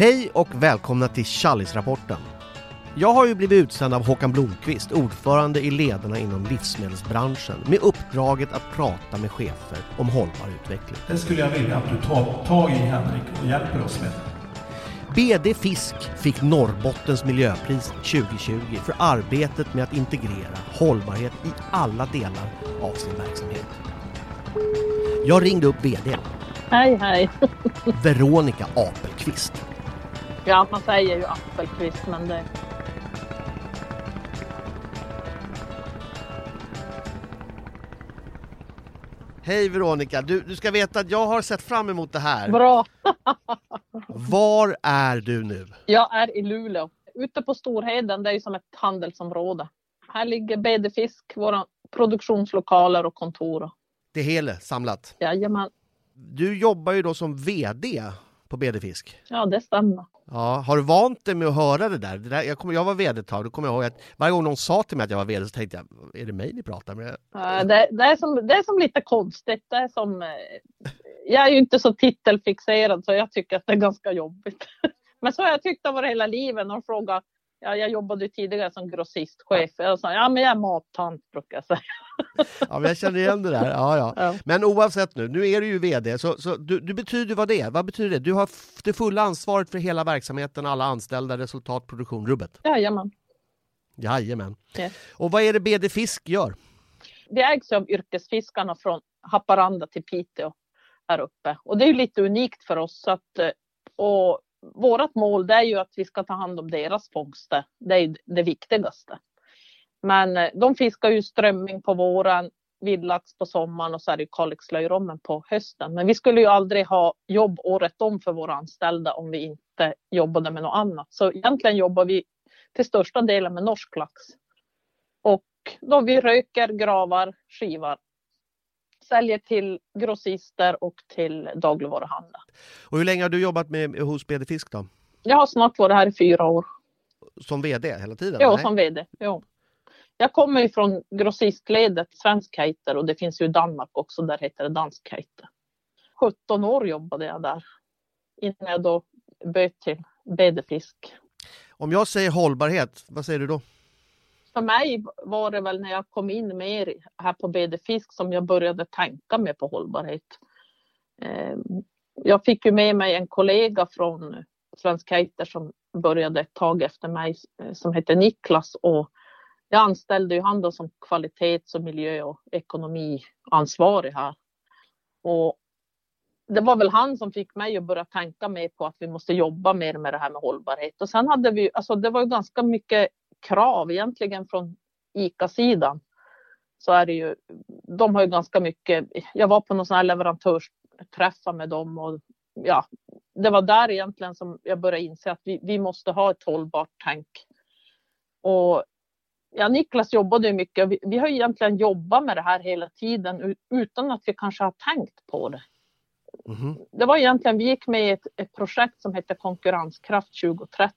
Hej och välkomna till Challisrapporten. Jag har ju blivit utsänd av Håkan Blomqvist, ordförande i ledarna inom livsmedelsbranschen, med uppdraget att prata med chefer om hållbar utveckling. Det skulle jag vilja att du tar tag i Henrik och hjälper oss med. BD Fisk fick Norrbottens miljöpris 2020 för arbetet med att integrera hållbarhet i alla delar av sin verksamhet. Jag ringde upp VD, Hej, hej. Veronica Apelqvist. Ja, man säger ju Appelqvist, men det... Hej Veronica, du, du ska veta att jag har sett fram emot det här. Bra. Var är du nu? Jag är i Luleå. Ute på Storheden, det är ju som ett handelsområde. Här ligger BD Fisk, våra produktionslokaler och kontor. Det hela samlat. Jajamän. Du jobbar ju då som VD på BD Fisk. Ja, det stämmer. Ja, har du vant dig med att höra det där? Det där jag, kommer, jag var VD ett tag, då kommer jag ihåg att varje gång någon sa till mig att jag var VD så tänkte jag, är det mig ni pratar med? Eh, Det, det, är som, det är som lite konstigt. Det är som, eh, jag är ju inte så titelfixerad så jag tycker att det är ganska jobbigt. Men så har jag tyckt över hela livet. Någon frågar, ja, jag jobbade tidigare som grossistchef. Jag sa, ja men jag är mattant brukar jag säga. Ja, men jag känner igen det där. Ja, ja. Ja. Men oavsett nu, nu är du ju VD, så, så du, du betyder vad det är? Vad betyder det? Du har det fulla ansvaret för hela verksamheten, alla anställda, resultat, produktion, rubbet? Jajamän. Jajamän. Ja. Och vad är det BD Fisk gör? Vi ägs av yrkesfiskarna från Haparanda till Piteå här uppe. Och det är ju lite unikt för oss. Så att, eh, och vårt mål är ju att vi ska ta hand om deras fångster. Det är det viktigaste. Men eh, de fiskar ju strömming på våren, vildlax på sommaren och så är det kalixlöjrommen på hösten. Men vi skulle ju aldrig ha jobb året om för våra anställda om vi inte jobbade med något annat. Så egentligen jobbar vi till största delen med norsk lax. Och då vi röker, gravar, skivar. Säljer till grossister och till dagligvaruhandeln. Och hur länge har du jobbat med, hos BD Fisk då? Jag har snart varit här i fyra år. Som VD hela tiden? Nej? som vd. Jo. Jag kommer ifrån grossistledet Svensk Kiter och det finns ju i Danmark också, där heter det Dansk Kiter. 17 år jobbade jag där innan jag då bytte till BD Fisk. Om jag säger hållbarhet, vad säger du då? För mig var det väl när jag kom in mer här på BD Fisk som jag började tänka mer på hållbarhet. Eh, Jag fick ju med mig en kollega från Svensk Kiter som började ett tag efter mig eh, som heter Niklas och jag anställde ju han då som kvalitets och miljö och ekonomiansvarig här. Och det var väl han som fick mig att börja tänka mer på att vi måste jobba mer med det här med hållbarhet. Och sen hade vi, alltså det var ju ganska mycket krav egentligen från ICA-sidan. Så är det ju, de har ju ganska mycket, jag var på någon sån här leverantörsträffar med dem och ja, det var där egentligen som jag började inse att vi, vi måste ha ett hållbart tänk. Och ja, Niklas jobbade mycket. Vi, vi har egentligen jobbat med det här hela tiden utan att vi kanske har tänkt på det. Mhm. Det var egentligen, vi gick med i ett, ett projekt som heter Konkurrenskraft 2030.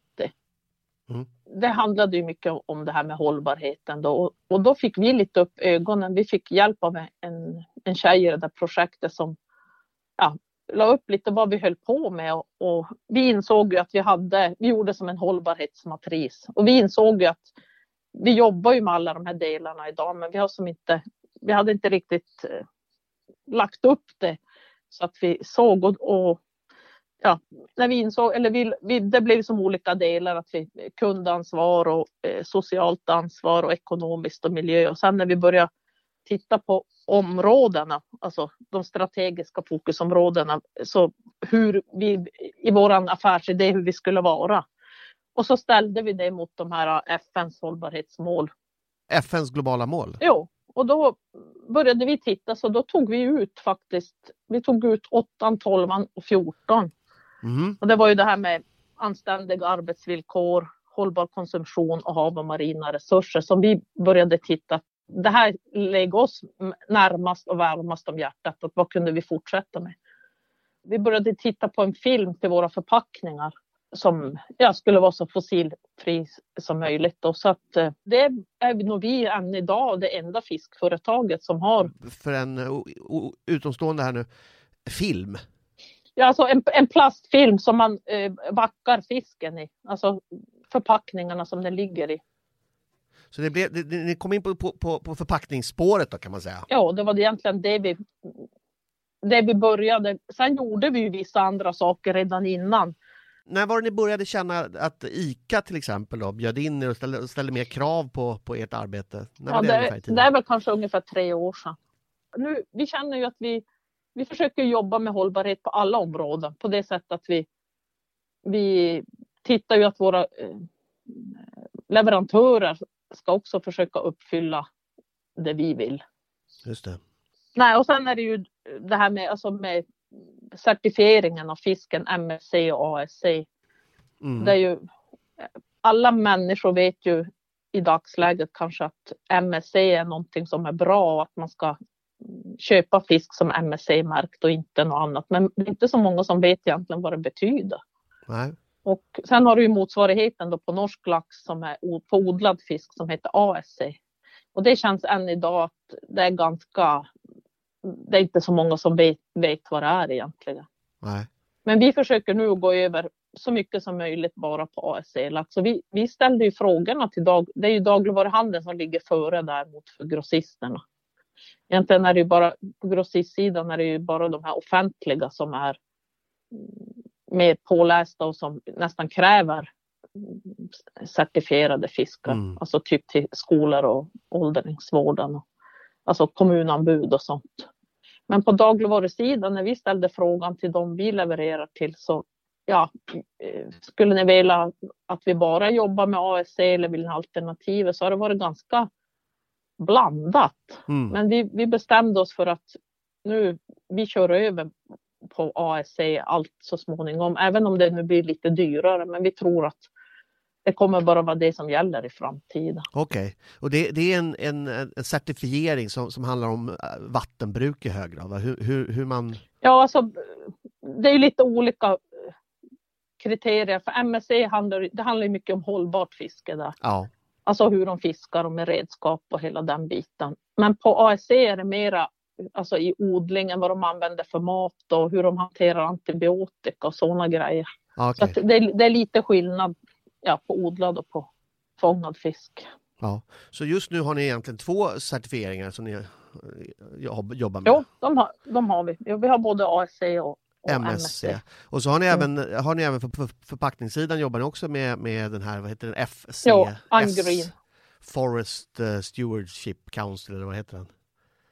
Mm. Det handlade ju mycket om det här med hållbarheten då och, och då fick vi lite upp ögonen. Vi fick hjälp av en, en tjej i det där projektet som ja, la upp lite vad vi höll på med och, och vi insåg ju att vi hade, vi gjorde som en hållbarhetsmatris och vi insåg ju att vi jobbar ju med alla de här delarna idag men vi har som inte, vi hade inte riktigt eh, lagt upp det så att vi såg och, och ja, när vi insåg, eller vi, vi, det blev som olika delar, att vi eh, kundansvar och eh, socialt ansvar och ekonomiskt och miljö. Och sen när vi började titta på områdena, alltså de strategiska fokusområdena, så hur vi i våran affärsidé hur vi skulle vara. Och så ställde vi det mot de här FNs hållbarhetsmål. FNs globala mål? Jo, och då började vi titta så då tog vi ut faktiskt, vi tog ut 8, 12 och 14. Mhm. Och det var ju det här med anständiga arbetsvillkor, hållbar konsumtion och hav och marina resurser som vi började titta. Det här lägger oss närmast och varmast om hjärtat. Att vad kunde vi fortsätta med? Vi började titta på en film till våra förpackningar som ja, skulle vara så fossilfri som möjligt. Då. Så att, eh, det är nog vi än idag det enda fiskföretaget som har För en o, o, utomstående här nu, film. Ja, alltså en, en plastfilm som man eh, vackar fisken i. Alltså förpackningarna som den ligger i. Så det blev, det, ni kom in på, på, på förpackningsspåret då kan man säga? Ja, det var egentligen det vi, det vi började. Sen gjorde vi ju vissa andra saker redan innan. När var det ni började känna att ICA till exempel då, bjöd in er och ställde, ställde mer krav på, på ert arbete? När ja, var det, det, det är väl kanske ungefär tre år sedan. Nu, vi känner ju att vi, vi försöker jobba med hållbarhet på alla områden på det sättet att vi, vi tittar ju att våra eh, leverantörer ska också försöka uppfylla det vi vill. Just det. Nej, och sen är det ju det här med, alltså med certifieringen av fisken MSC och ASC. Mm. Det är ju, alla människor vet ju i dagsläget kanske att MSC är någonting som är bra och att man ska köpa fisk som MSC-märkt och inte något annat. Men det är inte så många som vet egentligen vad det betyder. Nej. Och sen har du ju motsvarigheten då på norsk lax som är på odlad fisk som heter ASC. Och det känns än idag att det är ganska, det är inte så många som vet, vet vad det är egentligen. Nej. Men vi försöker nu gå över så mycket som möjligt bara på ASC-lax. Så vi, vi ställde ju frågorna till dag, det är ju dagligvaruhandeln som ligger före däremot för grossisterna. Egentligen är det ju bara, på grossistsidan är det ju bara de här offentliga som är mer pålästa och som nästan kräver certifierade fiskar. Mm. Alltså typ till skolor och åldringsvården. Alltså kommunanbud och sånt. Men på dagligvarusidan när vi ställde frågan till dem vi levererar till så ja, eh, skulle ni vilja att vi bara jobbar med ASC eller vill ni ha alternativ så har det varit ganska blandat. Mm. Men vi, vi bestämde oss för att nu vi kör över på ASC allt så småningom, även om det nu blir lite dyrare. Men vi tror att det kommer bara vara det som gäller i framtiden. Okej, och det, det är en, en, en certifiering som, som handlar om äh, vattenbruk i hög grad? Hur, hur, hur man... Ja, alltså det är lite olika eh, kriterier. För MSC handlar det handlar mycket om hållbart fiske där. Ja, Alltså hur de fiskar och med redskap och hela den biten. Men på ASC är det mera alltså i odlingen, vad de använder för mat och hur de hanterar antibiotika och sådana grejer. ja Så det, det är lite skillnad ja, på odlad och på fångad fisk. Ja. Så just nu har ni egentligen två certifieringar som ni eh, jobb- jobbar med? Jo, de har, de har vi. Ja, Vi har både ASC och, och MSC. MSC. Och så har ni Mm. även, har ni även för, för förpackningssidan jobbar ni också med, med den här, vad heter den, FC? Jo, Ungreen. Forest eh, Stewardship Council eller vad heter den?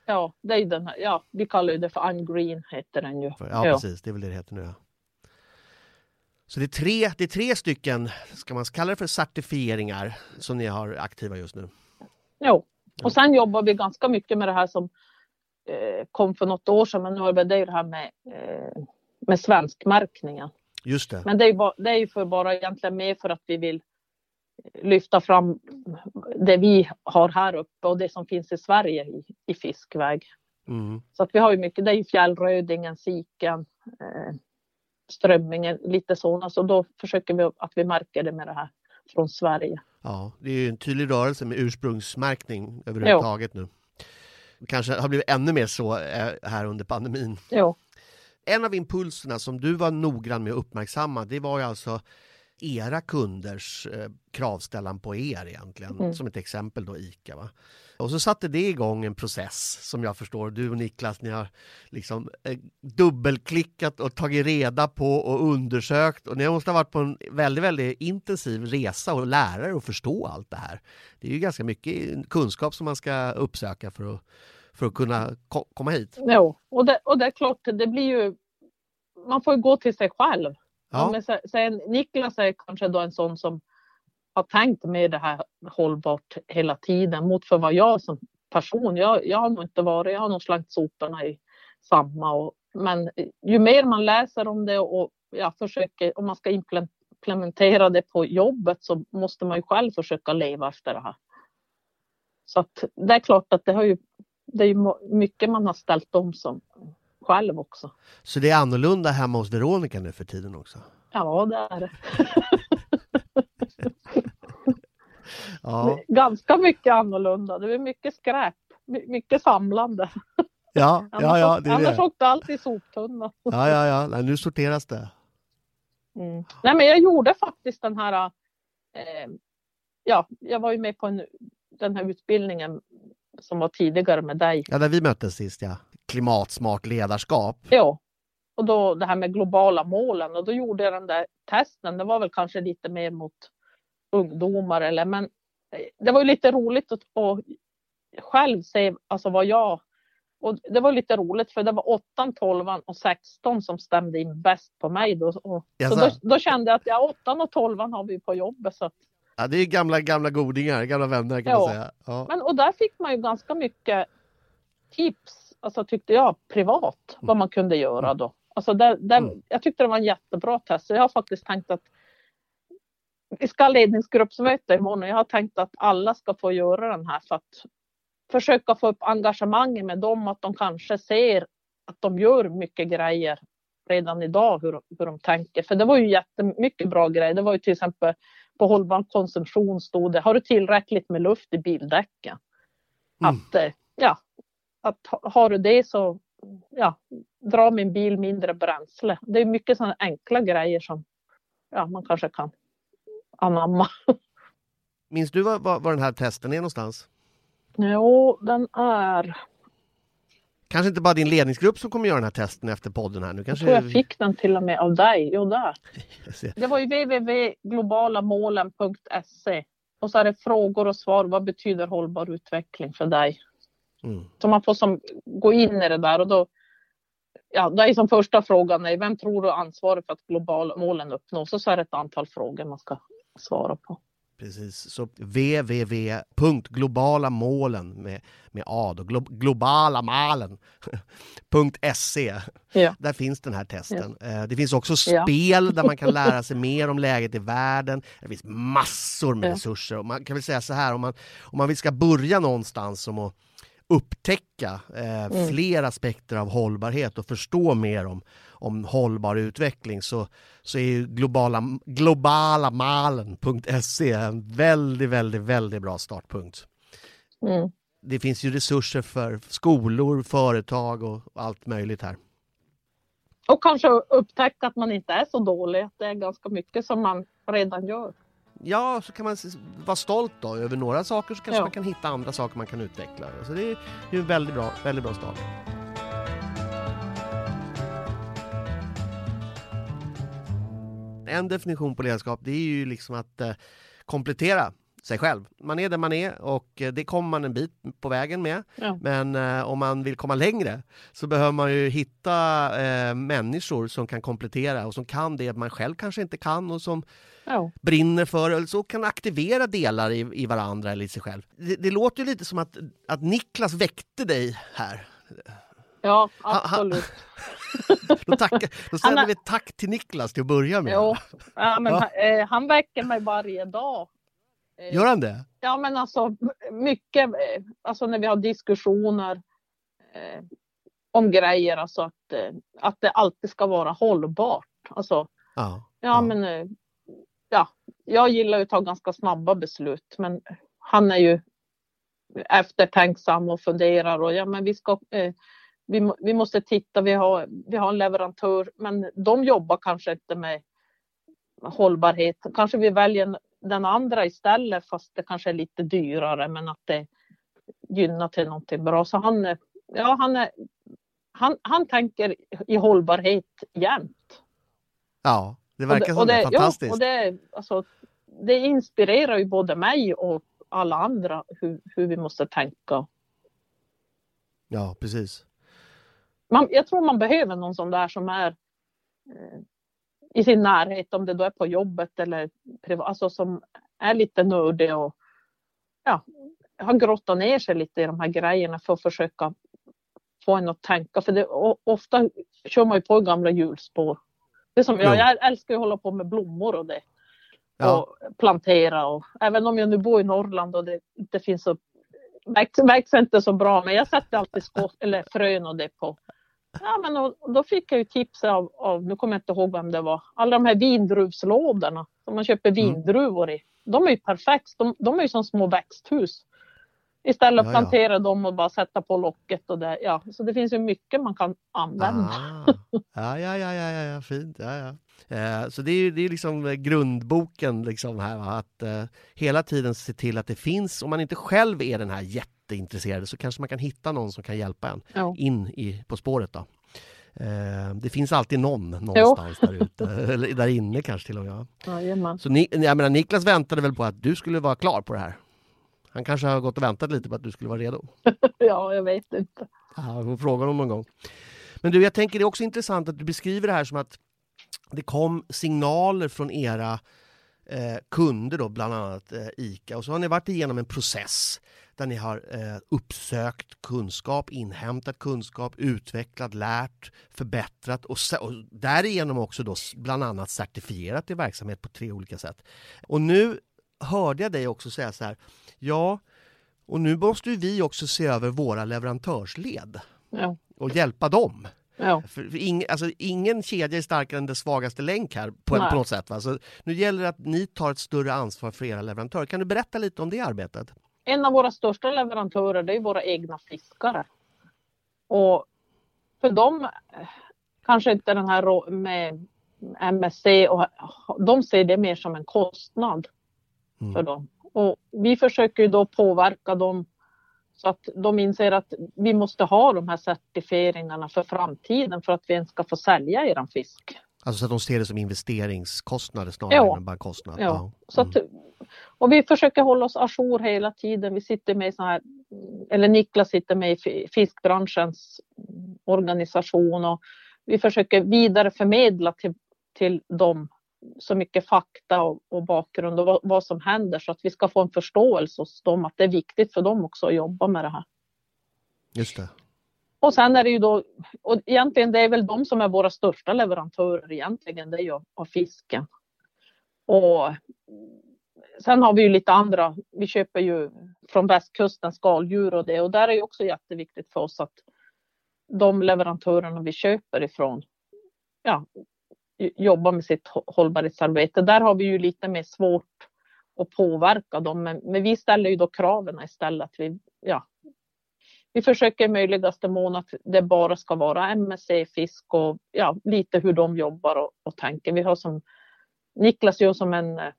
Ja, det är den här, ja, vi kallar det för Ungreen heter den ju. För- Ja, precis, det är väl det det heter nu. Ja. Så det är, tre, det är tre stycken, ska man kalla det för certifieringar, som ni har aktiva just nu? Jo. Och sen jobbar vi ganska mycket med det här som eh, kom för något år sedan, men nu är det ju det här med, eh, med svenskmärkningen. Just det. Men det är, bara, det är ju för bara egentligen mer för att vi vill lyfta fram det vi har här uppe och det som finns i Sverige i, i fiskväg. Mm. Så att vi har ju mycket, det är ju fjällrödingen, siken, eh, strömmingen, lite sådana. Så då försöker vi att vi märker det med det här från Sverige. Ja, det är ju en tydlig rörelse med ursprungsmärkning överhuvudtaget nu. Kanske har blivit ännu mer så eh, här under pandemin. Jo, En av impulserna som du var noggrann med att uppmärksamma, det var ju alltså era kunders eh, kravställan på er egentligen, Mm. som ett exempel då ICA. Va? Och så satte det igång en process som jag förstår, du och Niklas, ni har liksom eh, dubbelklickat och tagit reda på och undersökt och ni måste ha varit på en väldigt, väldigt intensiv resa och lära er att förstå allt det här. Det är ju ganska mycket kunskap som man ska uppsöka för att, för att kunna ko- komma hit. jo. Och, det, och det är klart, det blir ju... Man får ju gå till sig själv. Ja. Ja, men sen, sen, Niklas är kanske då en sån som har tänkt med det här hållbart hela tiden mot för vad jag som person, jag, jag har nog inte varit, jag har nog slängt soporna i samma och, men ju mer man läser om det och jag försöker, om man ska imple- implementera det på jobbet så måste man ju själv försöka leva efter det här. Så att det är klart att det har ju, det är ju mycket man har ställt om som själv också. så det är annorlunda hemma hos Veronica nu för tiden också? Ja, det är det. Ja, Ganska mycket annorlunda. Det är mycket skräp, my- mycket samlande. Ja, ja, ja, det är Annars det. åkte allt i soptunnan. Ja, ja, ja. Nej, nu sorteras det. Mm. Nej, men jag gjorde faktiskt den här. Eh, ja, jag var ju med på en, den här utbildningen som var tidigare med dig. Ja, där vi möttes sist, ja. Klimatsmart ledarskap. Ja, och då det här med globala målen och då gjorde jag den där testen. Det var väl kanske lite mer mot ungdomar eller men eh, det var ju lite roligt att, att själv se alltså vad jag och det var lite roligt för det var 8, 12 och 16 som stämde in bäst på mig då. Och, så då, då, kände jag att ja, 8 och 12 har vi på jobbet. Så att, ja, det är gamla, gamla godingar, gamla vänner kan ja. man säga. Ja. Men, och där fick man ju ganska mycket tips, alltså tyckte jag, privat, vad man kunde göra då. Alltså det, det, mm. Jag tyckte det var en jättebra test. Så jag har faktiskt tänkt att vi ska ha ledningsgruppsmöte imorgon och jag har tänkt att alla ska få göra den här för att försöka få upp engagemanget med dem, att de kanske ser att de gör mycket grejer redan idag, hur, hur de tänker. För det var ju jättemycket bra grejer. Det var ju till exempel på hållbar konsumtion stod det, har du tillräckligt med luft i bildäcken? Mm. Att, eh, ja, att har du det så ja, dra min bil mindre bränsle. Det är mycket sådana enkla grejer som ja, man kanske kan anamma. Minns du var, var, var den här testen är någonstans? Jo, den är... Kanske inte bara din ledningsgrupp som kommer göra den här testen efter podden här nu. Kanske... Jag tror jag fick den till och med av dig. Jo, där. Det var ju www.globalamålen.se och så är det frågor och svar. Vad betyder hållbar utveckling för dig? Mm. Så man får som gå in i det där och då Ja, det är som första frågan är vem tror du är ansvarig för att globala målen uppnås? Och så är det ett antal frågor man ska svara på. Precis, så www.globalamålen med, med A då, glo, globalamalen.se. Ja. Där finns den här testen. Ja. Eh, det finns också spel ja. där man kan lära sig mer om läget i världen. Det finns massor med resurser och man kan väl säga så här om man, om man ska börja någonstans som att upptäcka eh, mm. fler aspekter av hållbarhet och förstå mer om, om hållbar utveckling så, så är ju globala, globalamalen.se en väldigt, väldigt, väldigt bra startpunkt. Mm. Det finns ju resurser för skolor, företag och allt möjligt här. Och kanske upptäcka att man inte är så dålig, att det är ganska mycket som man redan gör ja, så kan man vara stolt då över några saker så kanske ja. man kan hitta andra saker man kan utveckla. Så det är ju en väldigt bra, väldigt bra start. En definition på ledarskap det är ju liksom att eh, komplettera sig själv. Man är där man är och eh, det kommer man en bit på vägen med. Ja. Men eh, om man vill komma längre så behöver man ju hitta eh, människor som kan komplettera och som kan det man själv kanske inte kan och som ja. brinner för eller så kan aktivera delar i, i varandra eller i sig själv. Det, det låter ju lite som att, att Niklas väckte dig här. Ja, absolut. då, tacka, då sänder vi ett tack till Niklas till att börja med. Jo, ja, men ja. Han, eh, han väcker mig varje dag Eh, Gör han det? Ja, men alltså mycket, eh, alltså när vi har diskussioner eh, om grejer, alltså att, att det alltid ska vara hållbart. Alltså, ja, ja, men ja, jag gillar ju att ta ganska snabba beslut, men han är ju eftertänksam och funderar och ja, men vi ska eh, vi, vi måste titta, vi har, vi har en leverantör, men de jobbar kanske inte med hållbarhet. Kanske vi väljer den andra istället fast det kanske är lite dyrare men att det gynnar till någonting bra. Så han, ja, han, är, han, han tänker i hållbarhet jämt. Ja, det verkar som det, det. Fantastiskt. Ja, och det, alltså, det inspirerar ju både mig och alla andra hur, hur vi måste tänka. Ja, precis. Man, jag tror man behöver någon sån där som är eh, i sin närhet, om det då är på jobbet eller privat, alltså som är lite nördig och ja, har grottat ner sig lite i de här grejerna för att försöka få en att tänka. För det, ofta kör man ju på gamla hjulspår. Det som, jag, jag älskar att hålla på med blommor och det. Ja. Och plantera och även om jag nu bor i Norrland och det inte finns så växer inte så bra men jag sätter alltid skott, eller frön och det på Ja, men och, då fick jag ju tips av, av, nu kommer jag inte ihåg vem det var, alla de här vindruvslådorna som man köper mm. vindruvor i. De är ju perfekt, de, de är ju som små växthus. Istället Ja, för ja. att plantera dem och bara sätta på locket och det. Ja, så det finns ju mycket man kan använda. Ah. Ja, ja, ja, ja, ja, ja, fint. Ja, ja. Eh, så det är det är liksom eh, grundboken liksom här, va? att eh, hela tiden se till att det finns, om man inte själv är den här jätteintresserade så kanske man kan hitta någon som kan hjälpa en Ja. in i, på spåret. Då. Eh, det finns alltid någon någonstans där ute, eller där inne kanske till och med. Jajamän. Så ni, jag menar, Niklas väntade väl på att du skulle vara klar på det här? Han kanske har gått och väntat lite på att du skulle vara redo. Ja, jag vet inte. Ja, vi får fråga honom någon gång. Men du, jag tänker det är också intressant att du beskriver det här som att det kom signaler från era eh, kunder, då, bland annat eh, ICA, och så har ni varit igenom en process där ni har eh, uppsökt kunskap, inhämtat kunskap, utvecklat, lärt, förbättrat och, och därigenom också då bland annat certifierat er verksamhet på tre olika sätt. Och nu hörde jag dig också säga så här, ja, och nu måste ju vi också se över våra leverantörsled Ja, och hjälpa dem. ja. För, ing, alltså, ingen kedja är starkare än dess svagaste länk här på, Nej. på något sätt. Va? Så nu gäller det att ni tar ett större ansvar för era leverantörer. Kan du berätta lite om det arbetet? En av våra största leverantörer det är våra egna fiskare. Och för dem eh, kanske inte den här med MSC och de ser det mer som en kostnad Mm. för dem. Och vi försöker då påverka dem så att de inser att vi måste ha de här certifieringarna för framtiden för att vi ens ska få sälja eran fisk. Alltså så att de ser det som investeringskostnader snarare Ja. än bara kostnad. Ja, så att, och vi försöker hålla oss ajour hela tiden. Vi sitter med så här, eller Niklas sitter med i fi- fiskbranschens organisation och vi försöker vidareförmedla till, till dem så mycket fakta och, och bakgrund och vad, vad som händer så att vi ska få en förståelse hos dem att det är viktigt för dem också att jobba med det här. Just det. Och sen är det ju då, och egentligen det är väl de som är våra största leverantörer egentligen, det är ju av fisken. Och sen har vi ju lite andra, vi köper ju från västkusten skaldjur och det och där är ju också jätteviktigt för oss att de leverantörerna vi köper ifrån, ja, jobba med sitt hållbarhetsarbete. Där har vi ju lite mer svårt att påverka dem, men, men vi ställer ju då kraven istället. Att vi, ja, vi försöker i möjligaste mån att det bara ska vara MSC-fisk och ja, lite hur de jobbar och, och tänker. Vi har som Niklas gör som en eh,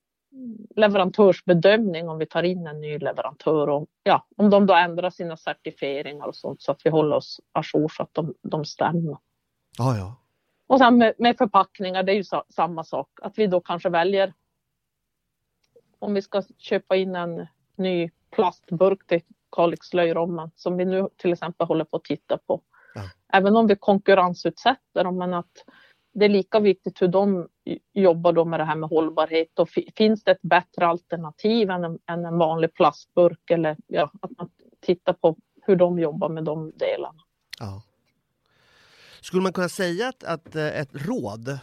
leverantörsbedömning om vi tar in en ny leverantör och ja, om de då ändrar sina certifieringar och sånt så att vi håller oss ajour så att de, de stämmer. Ja, ja. Och sen med, med förpackningar, det är ju sa, samma sak. Att vi då kanske väljer om vi ska köpa in en ny plastburk till Kalix löjrommen som vi nu till exempel håller på att titta på. Ja. Även om vi konkurrensutsätter dem, men att det är lika viktigt hur de jobbar då med det här med hållbarhet och fi- finns det ett bättre alternativ än en, än en vanlig plastburk eller ja, att man tittar på hur de jobbar med de delarna. ja. Skulle man kunna säga att, att eh, ett råd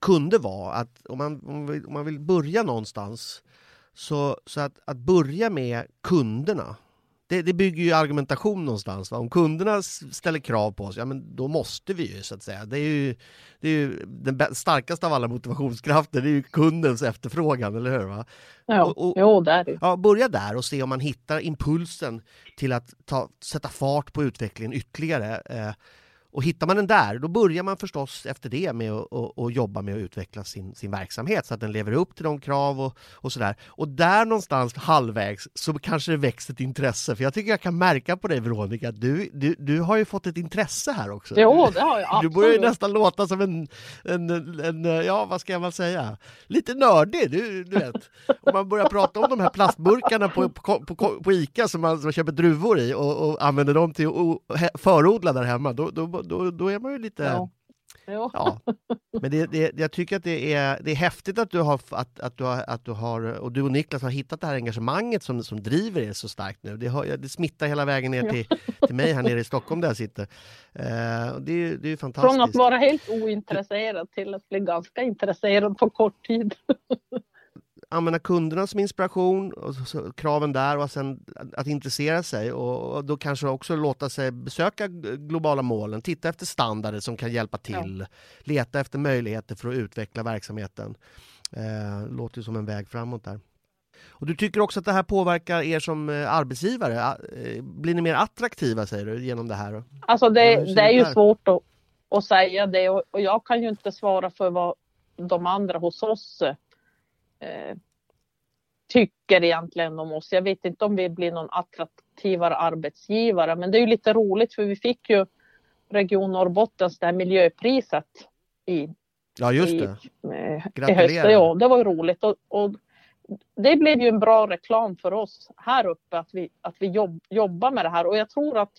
kunde vara att om man, om man vill- om man vill börja någonstans så, så att, att börja med kunderna det, det bygger ju argumentation någonstans. Va? Om kunderna ställer krav på oss, ja men då måste vi ju så att säga. Det är ju, det är ju den starkaste av alla motivationskrafter, det är ju kundens efterfrågan, eller hur? Va? Ja, Och- och- jo, det är det. Ja, börja där och se om man hittar impulsen till att ta, sätta fart på utvecklingen ytterligare. Eh, och hittar man den där, då börjar man förstås efter det med att och, och jobba med att utveckla sin, sin verksamhet så att den lever upp till de krav och, och sådär. Och där någonstans halvvägs så kanske det växer ett intresse. För jag tycker jag kan märka på dig Veronica att du, du, du har ju fått ett intresse här också. Jo, det har jag Du börjar ju absolut. nästan låta som en, en, en, ja vad ska man säga, lite nördig, du, du vet. Om man börjar prata om de här plastburkarna på, på, på, på Ica som man, som man köper druvor i och, och använder dem till att förodla där hemma, då, då, då, då är man ju lite... Ja. Ja, men det, det, jag tycker att det är, det är häftigt att du, har, att, att, du har, att du har, och du och Niklas har hittat det här engagemanget som, som driver er så starkt nu. Det, har, det smittar hela vägen ner till, till mig här nere i Stockholm där jag sitter. Eh, och det, är- det är fantastiskt. Från att vara helt ointresserad till att bli ganska intresserad på kort tid. använda kunderna som inspiration, och så, kraven där och sen att, intressera sig och, och då kanske också låta sig besöka globala målen, titta efter standarder som kan hjälpa till, leta efter möjligheter för att utveckla verksamheten. Eh, låter ju som en väg framåt där. Och du tycker också att det här påverkar er som eh, arbetsgivare? Eh, blir ni mer attraktiva säger du genom det här? Alltså det, det är ju svårt att, att säga det och, och, jag kan ju inte svara för vad de andra hos oss eh, tycker egentligen om oss. Jag vet inte om vi blir någon attraktivare arbetsgivare men det är ju lite roligt för vi fick ju Region Norrbottens det här miljöpriset i, ja, just det. i, i höst. Ja, det var ju roligt och, och det blev ju en bra reklam för oss här uppe att vi, att vi jobb, jobbar med det här och jag tror att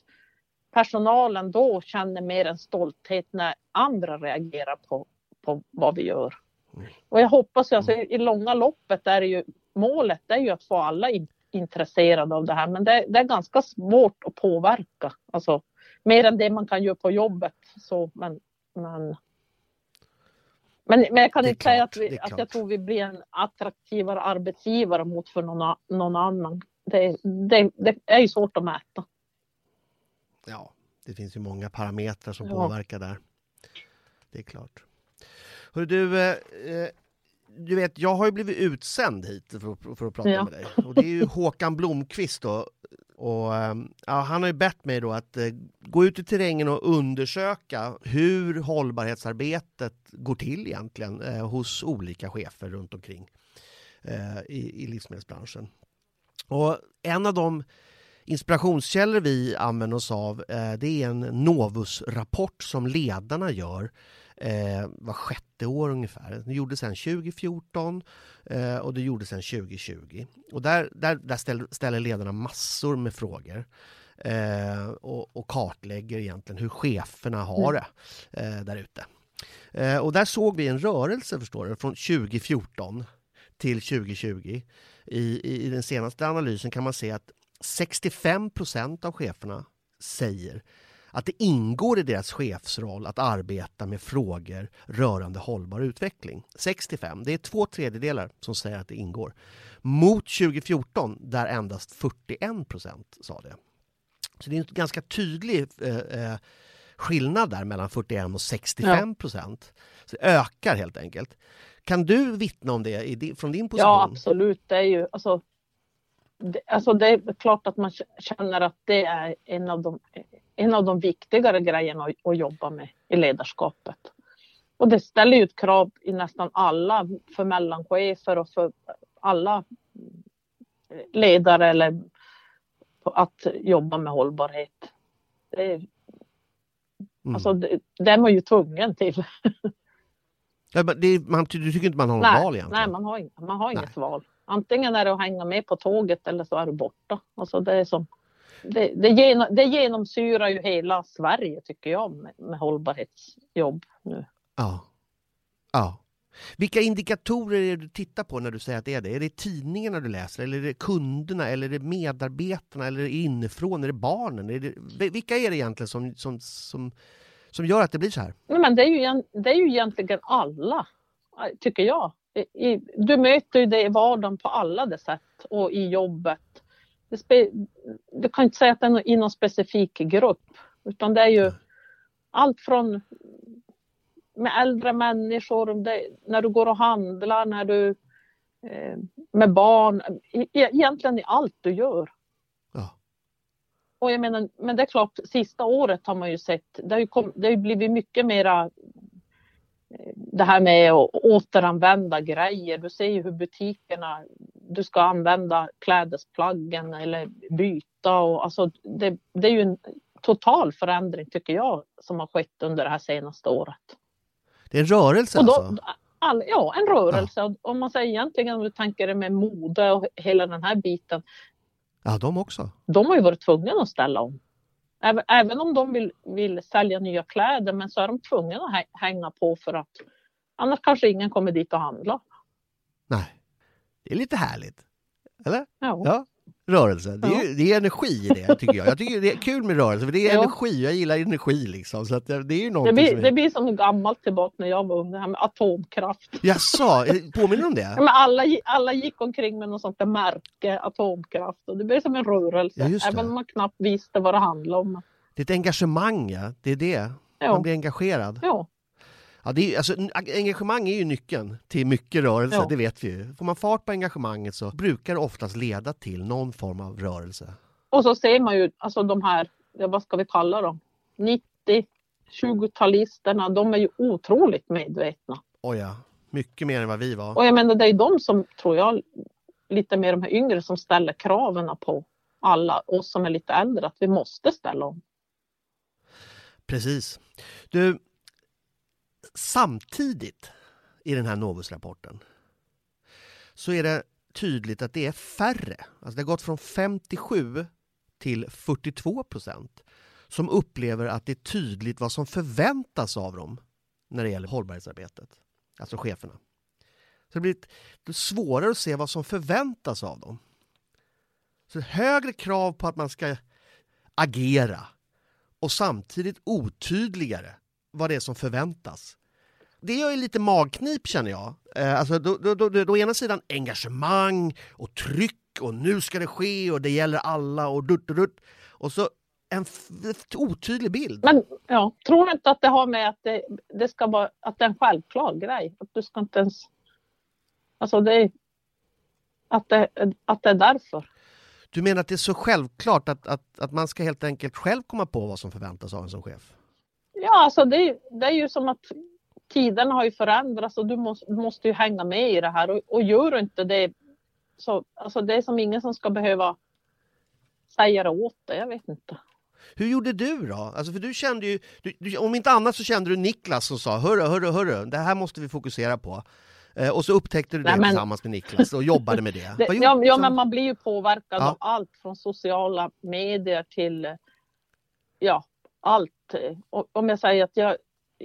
personalen då känner mer en stolthet när andra reagerar på, på vad vi gör. Och jag hoppas ju, alltså, i långa loppet är ju målet är ju att få alla in, intresserade av det här men det, det, är ganska svårt att påverka. Alltså, mer än det man kan göra på jobbet. Så, men, men men, men jag kan inte klart, säga att, vi, att jag tror vi blir en attraktivare arbetsgivare mot för någon, någon annan. Det, det, det, är ju svårt att mäta. Ja, det finns ju många parametrar som ja. påverkar där. Det är klart. Hör du, eh, eh, du vet, jag har ju blivit utsänd hit för, för att prata ja. med dig. Och det är ju Håkan Blomqvist då, och, ehm, ja, han har ju bett mig då att eh, gå ut i terrängen och undersöka hur hållbarhetsarbetet går till egentligen eh, hos olika chefer runt omkring eh, i, i livsmedelsbranschen. Och en av de inspirationskällor vi använder oss av eh, det är en Novus-rapport som ledarna gör eh, var sjätte år ungefär. Det gjordes sen 2014 eh, och det gjordes sen 2020. Och där, där, där ställer, ställer ledarna massor med frågor. Eh, och, och, kartlägger egentligen hur cheferna har mm. det eh, där ute. Eh, och där såg vi en rörelse förstår du, från 2014 till 2020. I, i, I den senaste analysen kan man se att 65 procent av cheferna säger att det ingår i deras chefsroll att arbeta med frågor rörande hållbar utveckling. 65, det är två tredjedelar som säger att det ingår. Mot 2014 där endast 41 procent sa det. Så det är en ganska tydlig eh, eh skillnad där mellan 41 och 65 procent. Ja. Så det ökar helt enkelt. Kan du vittna om det från din position? Ja, absolut. Det är ju alltså, det, alltså det är klart att man känner att det är en av de en av de viktigare grejerna att, att jobba med i ledarskapet. Och det ställer ju krav i nästan alla, för mellanchefer och för alla ledare eller att jobba med hållbarhet. Det, är, mm. Alltså det, det, är man ju tvungen till. Ja, det, man, du tycker inte man har något nej, val egentligen? Nej, man har, man har inget val. Antingen är det att hänga med på tåget eller så är du borta. Alltså det är som det, det, genom, det genomsyrar ju hela Sverige tycker jag med, med hållbarhetsjobb nu. Ja. ja. Vilka indikatorer är det du tittar på när du säger att det är det? Är det tidningarna du läser, eller är det kunderna, eller är det medarbetarna, eller är det inifrån, är det barnen? Är det, vilka är det egentligen som, som, som, som gör att det blir så här? Men det, är ju, det är ju egentligen alla, tycker jag. du möter ju det i vardagen på alla de sätt och i jobbet du kan inte säga att det är i någon specifik grupp utan det är ju allt från med äldre människor, det, när du går och handlar, när du eh, med barn, e, egentligen i allt du gör. Ja. Och jag menar, men det är klart, sista året har man ju sett, det har ju, kom, det har ju blivit mycket mera det här med att återanvända grejer. Du ser ju hur butikerna, du ska använda klädesplaggen eller byta och alltså det, det är ju en total förändring tycker jag som har skett under det här senaste året. Det är en rörelse då, alltså? All, ja, en rörelse. Ja. Om man säger egentligen om du tänker det med mode och hela den här biten. Ja, de också. De har ju varit tvungna att ställa om. Även, även om de vill, vill sälja nya kläder men så är de tvungna att hänga på för att annars kanske ingen kommer dit och handla. Nej, det är lite härligt. Eller? Ja. ja rörelse. Det är, ja. det är energi i det, tycker jag. Jag tycker det är kul med rörelse, för det är ja. energi. Jag gillar energi liksom. Så att det, är ju det, blir, som är... det blir som gammalt tillbaka när jag var ung, det här med atomkraft. Jaså, påminner om det? Ja, men alla, alla gick omkring med något sånt där märke, atomkraft, och det blir som en rörelse, även om man knappt visste vad det handlade om. Det är ett engagemang, ja. Det är det. Man blir engagerad. Ja. Ja, det är, alltså, engagemang är ju nyckeln till mycket rörelse, Ja. det vet vi ju. Får man fart på engagemanget så brukar det oftast leda till någon form av rörelse. Och så ser man ju alltså de här, ja, vad ska vi kalla dem, 90 20-talisterna, de är ju otroligt medvetna. Oj ja, mycket mer än vad vi var. Och jag menar det är de som, tror jag, lite mer de här yngre som ställer kraven på alla oss som är lite äldre att vi måste ställa om. Precis. Du, samtidigt i den här Novus-rapporten så är det tydligt att det är färre, alltså det har gått från 57 till 42 procent som upplever att det är tydligt vad som förväntas av dem när det gäller hållbarhetsarbetet, alltså cheferna. Så det blir svårare att se vad som förväntas av dem. Så högre krav på att man ska agera och samtidigt otydligare vad det är som förväntas. Det gör ju lite magknip känner jag. Eh, alltså, då, då, då, då, å ena sidan engagemang och tryck och nu ska det ske och det gäller alla och dutt och dutt. Och så en otydlig bild. Men ja, tror du inte att det har med att det, det ska vara att det är en självklar grej? Att du ska inte ens... Alltså det. Att det, att det är därför. Du menar att det är så självklart att, att, att man ska helt enkelt själv komma på vad som förväntas av en som chef? Ja, alltså det, det är ju som att tiderna har ju förändrats och du måste, du måste ju hänga med i det här och, och gör du inte det så alltså det är som ingen som ska behöva säga det åt dig. Jag vet inte. Hur gjorde du då? Alltså för du kände ju, du, du, om inte annat så kände du Niklas som sa hörru, hörru, hörru, det här måste vi fokusera på. Eh, och så upptäckte du det Nej, men- tillsammans med Niklas och jobbade med det. det ja, ja, men man blir ju påverkad Ja. av allt från sociala medier till ja, allt. Och om jag säger att jag,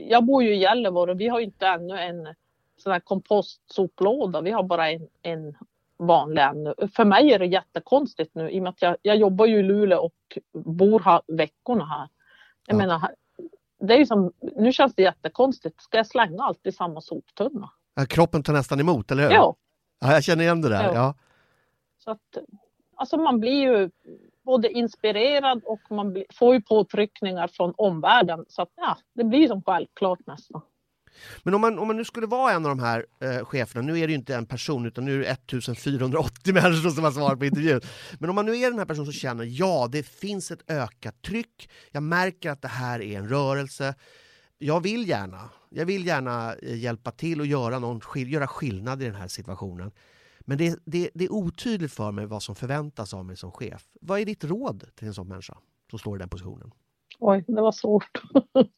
jag bor ju i Gällivare och vi har inte ännu en sån här kompostsoplåda. Vi har bara en, en vanlig ännu. För mig är det jättekonstigt nu i och med att jag, jag jobbar ju i Luleå och bor här veckorna här. Jag Ja. menar, det är ju som, nu känns det jättekonstigt. Ska jag slänga allt i samma soptunna? Ja, Kroppen tar nästan emot, eller hur? Ja, Ja, jag känner igen det där. Ja. Ja. så att alltså man blir ju både inspirerad och man får ju påtryckningar från omvärlden. Så att ja, det blir som självklart nästan. Men om man, om man nu skulle vara en av de här eh, cheferna, nu är det ju inte en person utan nu är det 1480 människor som har svarat på intervjun. Men om man nu är den här personen som känner ja, det finns ett ökat tryck, jag märker att det här är en rörelse, jag vill gärna, jag vill gärna eh, hjälpa till och göra, någon, göra skillnad i den här situationen. Men det, det, det är otydligt för mig vad som förväntas av mig som chef. Vad är ditt råd till en sån människa som står i den positionen? Oj, det var svårt.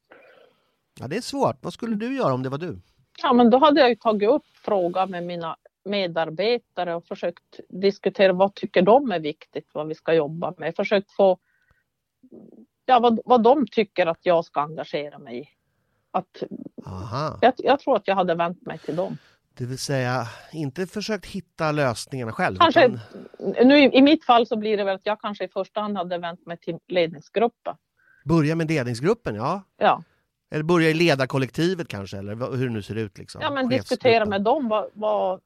Ja, det är svårt. Vad skulle du göra om det var du? Ja, men då hade jag ju tagit upp frågan med mina medarbetare och försökt diskutera vad tycker de är viktigt, vad vi ska jobba med. Försökt få ja, vad, vad de tycker att jag ska engagera mig i. Att, Aha. jag, jag tror att jag hade vänt mig till dem. Det vill säga, inte försökt hitta lösningarna själv. Kanske, utan, nu, i, mitt fall så blir det väl att jag kanske i första hand hade vänt mig till ledningsgruppen. börja med ledningsgruppen, ja. Ja, Eller börja i ledarkollektivet kanske, eller hur det nu ser ut. Liksom. ja men diskutera med dem. Vad, vad,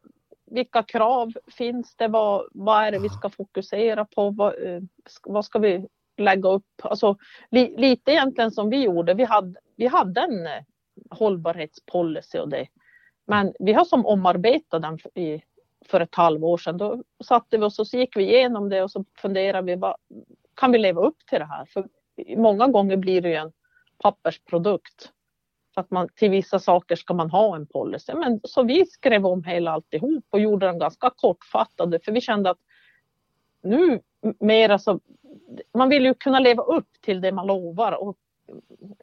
vilka krav finns det? Vad, vad är det vi ska fokusera på? Vad, eh, vad ska vi lägga upp? Alltså, li, lite egentligen som vi gjorde. Vi hade, vi hade en eh, hållbarhetspolicy och det. Men vi har som omarbetat den för, i, för ett halvår sedan. Då satte vi oss och så gick vi igenom det och så funderade vi. Vad, kan vi leva upp till det här? För många gånger blir det ju en pappersprodukt. Så att man, till vissa saker ska man ha en policy. Men, så vi skrev om hela alltihop och gjorde den ganska kortfattade för vi kände att nu mera så, man vill ju kunna leva upp till det man lovar och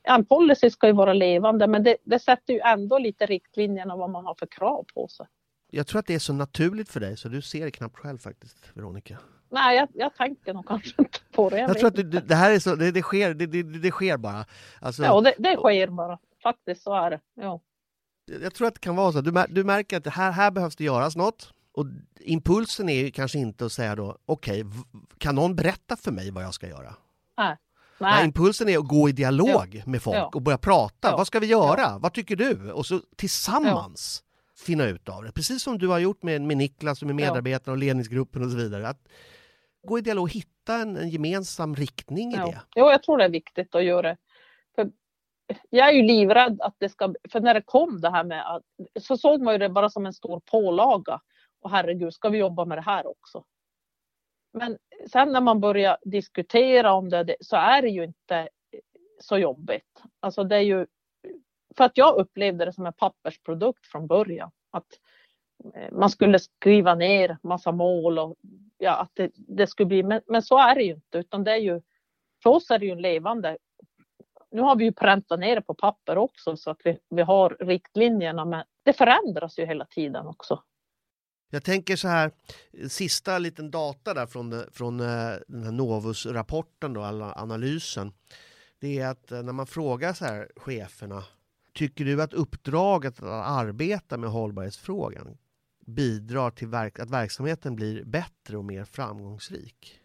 en policy ska ju vara levande men det, det sätter ju ändå lite riktlinjerna vad man har för krav på sig. Jag tror att det är så naturligt för dig så du ser det knappt själv faktiskt, Veronica. Nej, jag, jag tänker nog kanske inte på det. Jag, Jag tror att det, det här är så, det, det, sker, det, det, det sker bara. Alltså, Ja, det, det sker bara. Faktiskt så är det. Ja. Jag tror att det kan vara så. Du, du märker att här, här behövs det göras något. Och impulsen är ju kanske inte att säga då, okej, v- kan någon berätta för mig vad jag ska göra? Nej, Nej, impulsen är att gå i dialog med folk Ja. och börja prata. Ja. Vad ska vi göra? Vad tycker du? Och så tillsammans finna ut av det. Precis som du har gjort med, med Niklas och med Ja. medarbetarna och ledningsgruppen och så vidare. Att gå i dialog och hitta en, en gemensam riktning i ja. det. Jo, jag tror det är viktigt att göra. För jag är ju livrädd att det ska, för när det kom det här med att, så såg man ju det bara som en stor pålaga. Och herregud, ska vi jobba med det här också? Men sen när man börjar diskutera om det så är det ju inte så jobbigt. Alltså det är ju, för att jag upplevde det som en pappersprodukt från början. Att eh, man skulle skriva ner massa mål och ja, att det, det skulle bli, men, men så är det ju inte, utan det är ju, för oss är det ju en levande nu har vi ju präntat ner det på papper också så att vi, vi har riktlinjerna men det förändras ju hela tiden också. Jag tänker så här, sista liten data där från, från eh, den här Novus-rapporten då, analysen. Det är att eh, när man frågar så här cheferna, tycker du att uppdraget att arbeta med hållbarhetsfrågan bidrar till verk att verksamheten blir bättre och mer framgångsrik?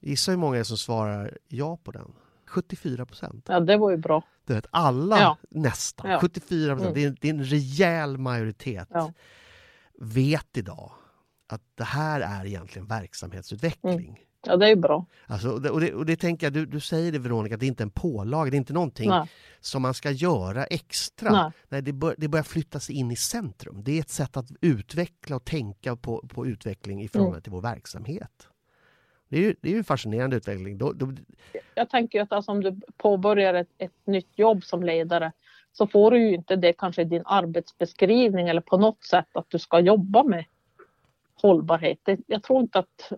Gissa hur många är som svarar ja på den? 74 procent. Ja, det var ju bra. Du vet, alla ja. nästan, ja. 74 procent. Mm. Det, det, är en rejäl majoritet. Ja. Vet idag att det här är egentligen verksamhetsutveckling. Mm. Ja, det är bra. Alltså, och, det, och, det, och det tänker jag, du, du säger det Veronica, det är inte en pålaga, det är inte någonting Nej. som man ska göra extra. Nej. Nej det, bör, det börjar flytta sig in i centrum. Det är ett sätt att utveckla och tänka på, på utveckling i förhållande mm. till vår verksamhet. Det är ju, det är en fascinerande utveckling. Då, då... Jag tänker att alltså, om du påbörjar ett, ett nytt jobb som ledare så får du ju inte det kanske i din arbetsbeskrivning eller på något sätt att du ska jobba med hållbarhet. Jag tror inte att,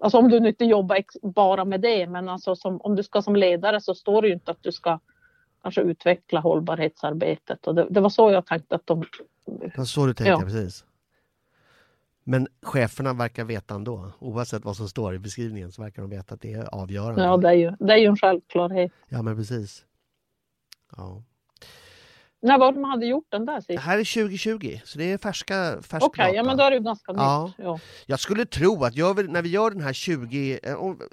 alltså om du inte jobbar bara med det, men alltså som, om du ska som ledare så står det ju inte att du ska kanske utveckla hållbarhetsarbetet. Och det, det var så jag tänkte att de... Det var så du tänkte, ja. precis. Men cheferna verkar veta ändå, oavsett vad som står i beskrivningen så verkar de veta att det är avgörande. Ja, det är ju, det är ju en självklarhet. Ja, men precis. Ja. När var det man hade gjort den där sist? Det här är 2020, så det är färska, färska Okej, okay, ja men då är det ganska ja. nytt. Ja. Jag skulle tro att vi, när vi gör den här 20,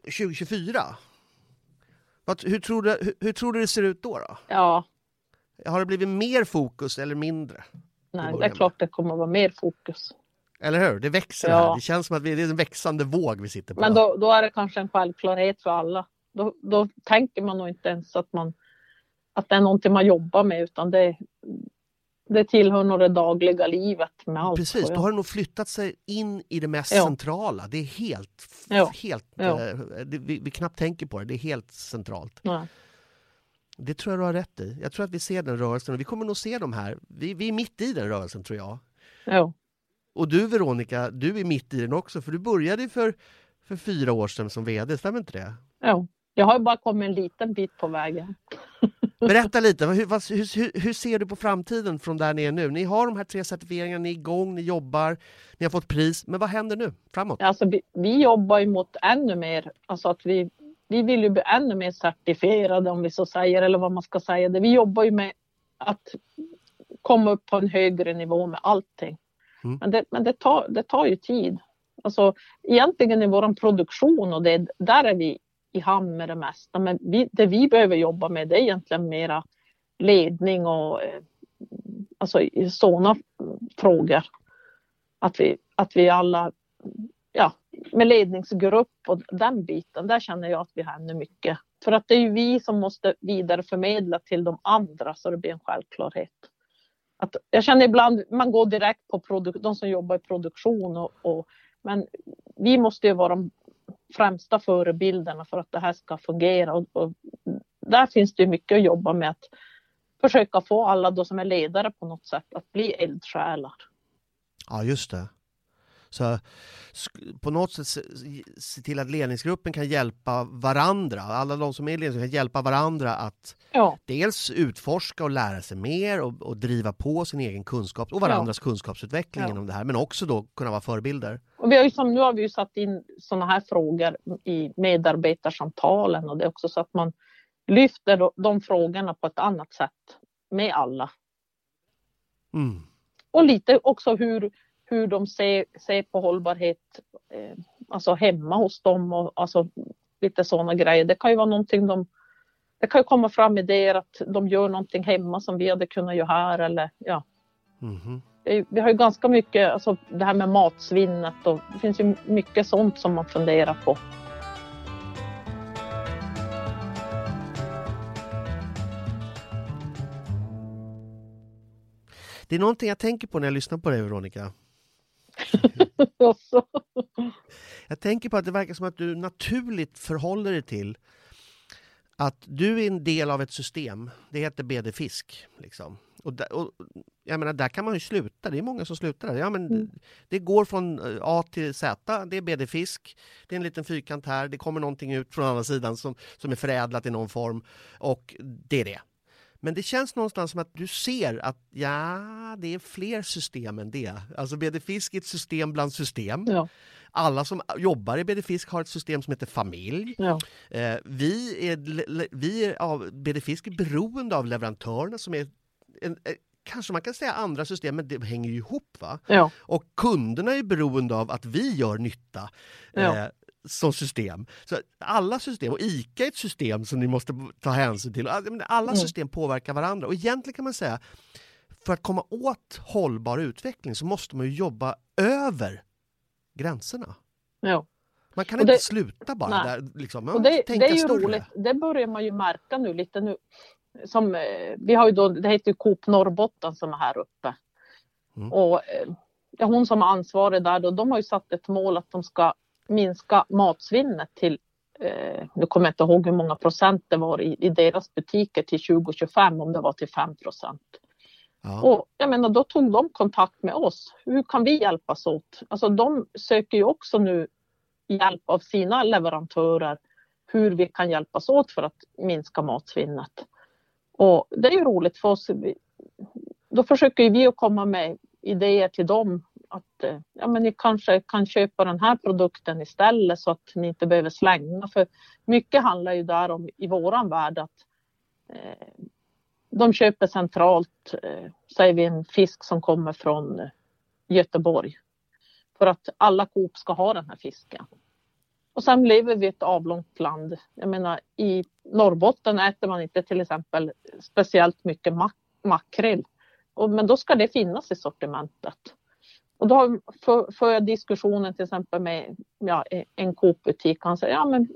2024, eh, vad, hur, tror du, hur, hur, tror du det ser ut då, då? Ja. Har det blivit mer fokus eller mindre? Nej, det är klart det kommer att vara mer fokus. Eller hur? Det växer ja. här. Det känns som att det är en växande våg vi sitter på. Men då, då är det kanske en självklarhet för alla. Då, då tänker man nog inte ens att, man, att det är någonting man jobbar med utan det, det tillhör nog det dagliga livet med allt. Precis, då har det nog flyttat sig in i det mest ja. centrala. Det är helt, ja. helt ja. Eh, det, vi, vi, knappt tänker på det, det är helt centralt. Det tror jag du har rätt i. Jag tror att vi ser den rörelsen och vi kommer nog se de här. Vi, vi är mitt i den rörelsen tror jag. Ja. Och du Veronica, du är mitt i den också för du började för, för fyra år sedan som VD, stämmer inte det? Ja, jag har bara kommit en liten bit på vägen. Berätta lite, hur, vad, hur, hur, ser du på framtiden från där ni är nu? Ni har de här tre certifieringarna, ni är igång, ni jobbar, ni har fått pris, men vad händer nu framåt? Alltså, vi, vi jobbar ju mot ännu mer, alltså att vi, vi vill ju bli ännu mer certifierade om vi så säger, eller vad man ska säga. Vi jobbar ju med att komma upp på en högre nivå med allting. Mm. Men, det, men det, tar, det tar ju tid. Alltså, egentligen i vår produktion och det, där är vi i hamn med det mesta. Men vi, det vi behöver jobba med det är egentligen mera ledning och eh, alltså sådana frågor. Att vi, att vi alla, ja, med ledningsgrupp och den biten, där känner jag att vi har ännu mycket. För att det är ju vi som måste vidareförmedla till de andra så det blir en självklarhet. Att jag känner ibland, man går direkt på produk, de som jobbar i produktion och, och men vi måste ju vara de främsta förebilderna för att det här ska fungera och, och där finns det mycket att jobba med att försöka få alla då som är ledare på något sätt att bli eldsjälar. Ja, just det. Så på något sätt se till att ledningsgruppen kan hjälpa varandra, alla de som är i ledningsgruppen kan hjälpa varandra att ja. dels utforska och lära sig mer och, och, driva på sin egen kunskap och varandras ja. kunskapsutveckling ja. inom det här, men också då kunna vara förebilder. Och vi har ju som, nu har vi ju satt in sådana här frågor i medarbetarsamtalen och det är också så att man lyfter de frågorna på ett annat sätt med alla. Mm. Och lite också hur, hur de ser, ser på hållbarhet eh, alltså hemma hos dem och alltså lite sådana grejer. Det kan ju vara någonting de det kan ju komma fram idéer att de gör någonting hemma som vi hade kunnat göra här eller ja. Mm. Vi har ju ganska mycket, alltså det här med matsvinnet och det finns ju mycket sånt som man funderar på. Det är någonting jag tänker på när jag lyssnar på dig Veronica. jag tänker på att det verkar som att du naturligt förhåller dig till att du är en del av ett system. Det heter BD Fisk. Liksom. Och, där, och jag menar, där kan man ju sluta. Det är många som slutar där. Ja, men mm. Det går från eh, A till Z. Det är BD Fisk. Det är en liten fyrkant här. Det kommer någonting ut från andra sidan som, som är förädlat i någon form. Och det är det. Men det känns någonstans som att du ser att ja, det är fler system än det. Alltså BD Fisk är ett system bland system. Ja. Alla som jobbar i BD Fisk har ett system som heter familj. Ja. Eh, vi är, vi är av, BD Fisk är beroende av leverantörerna som är en, eh, kanske man kan säga andra system, men det hänger ju ihop. Va? Ja. Och kunderna är beroende av att vi gör nytta. Ja. Eh, som system. Så alla system, och ICA är ett system som ni måste ta hänsyn till. Alla mm. system påverkar varandra och egentligen kan man säga för att komma åt hållbar utveckling så måste man ju jobba över gränserna. Ja. Man kan det, inte sluta bara nej. där. Liksom. Man och det, det är ju större. roligt, det börjar man ju märka nu lite nu. Som, eh, vi har ju då, det heter ju Coop Norrbotten som är här uppe. Mm. Och ja, hon som är ansvarig där då, de har ju satt ett mål att de ska minska matsvinnet till, eh, nu kommer jag inte ihåg hur många procent det var i, i deras butiker till 2025, om det var till 5 procent. Ja. Och jag menar, då tog de kontakt med oss. Hur kan vi hjälpas åt? Alltså de söker ju också nu hjälp av sina leverantörer hur vi kan hjälpas åt för att minska matsvinnet. Och det är ju roligt för oss. Då försöker vi att komma med idéer till dem att eh, ja, men ni kanske kan köpa den här produkten istället så att ni inte behöver slänga. För mycket handlar ju där om i våran värld att eh, de köper centralt, eh, säger vi en fisk som kommer från eh, Göteborg. För att alla Coop ska ha den här fisken. Och sen lever vi i ett avlångt land. Jag menar i Norrbotten äter man inte till exempel speciellt mycket mak makrill. Och, men då ska det finnas i sortimentet. Och då får jag diskussionen till exempel med ja, en Coop-butik. Han säger, ja men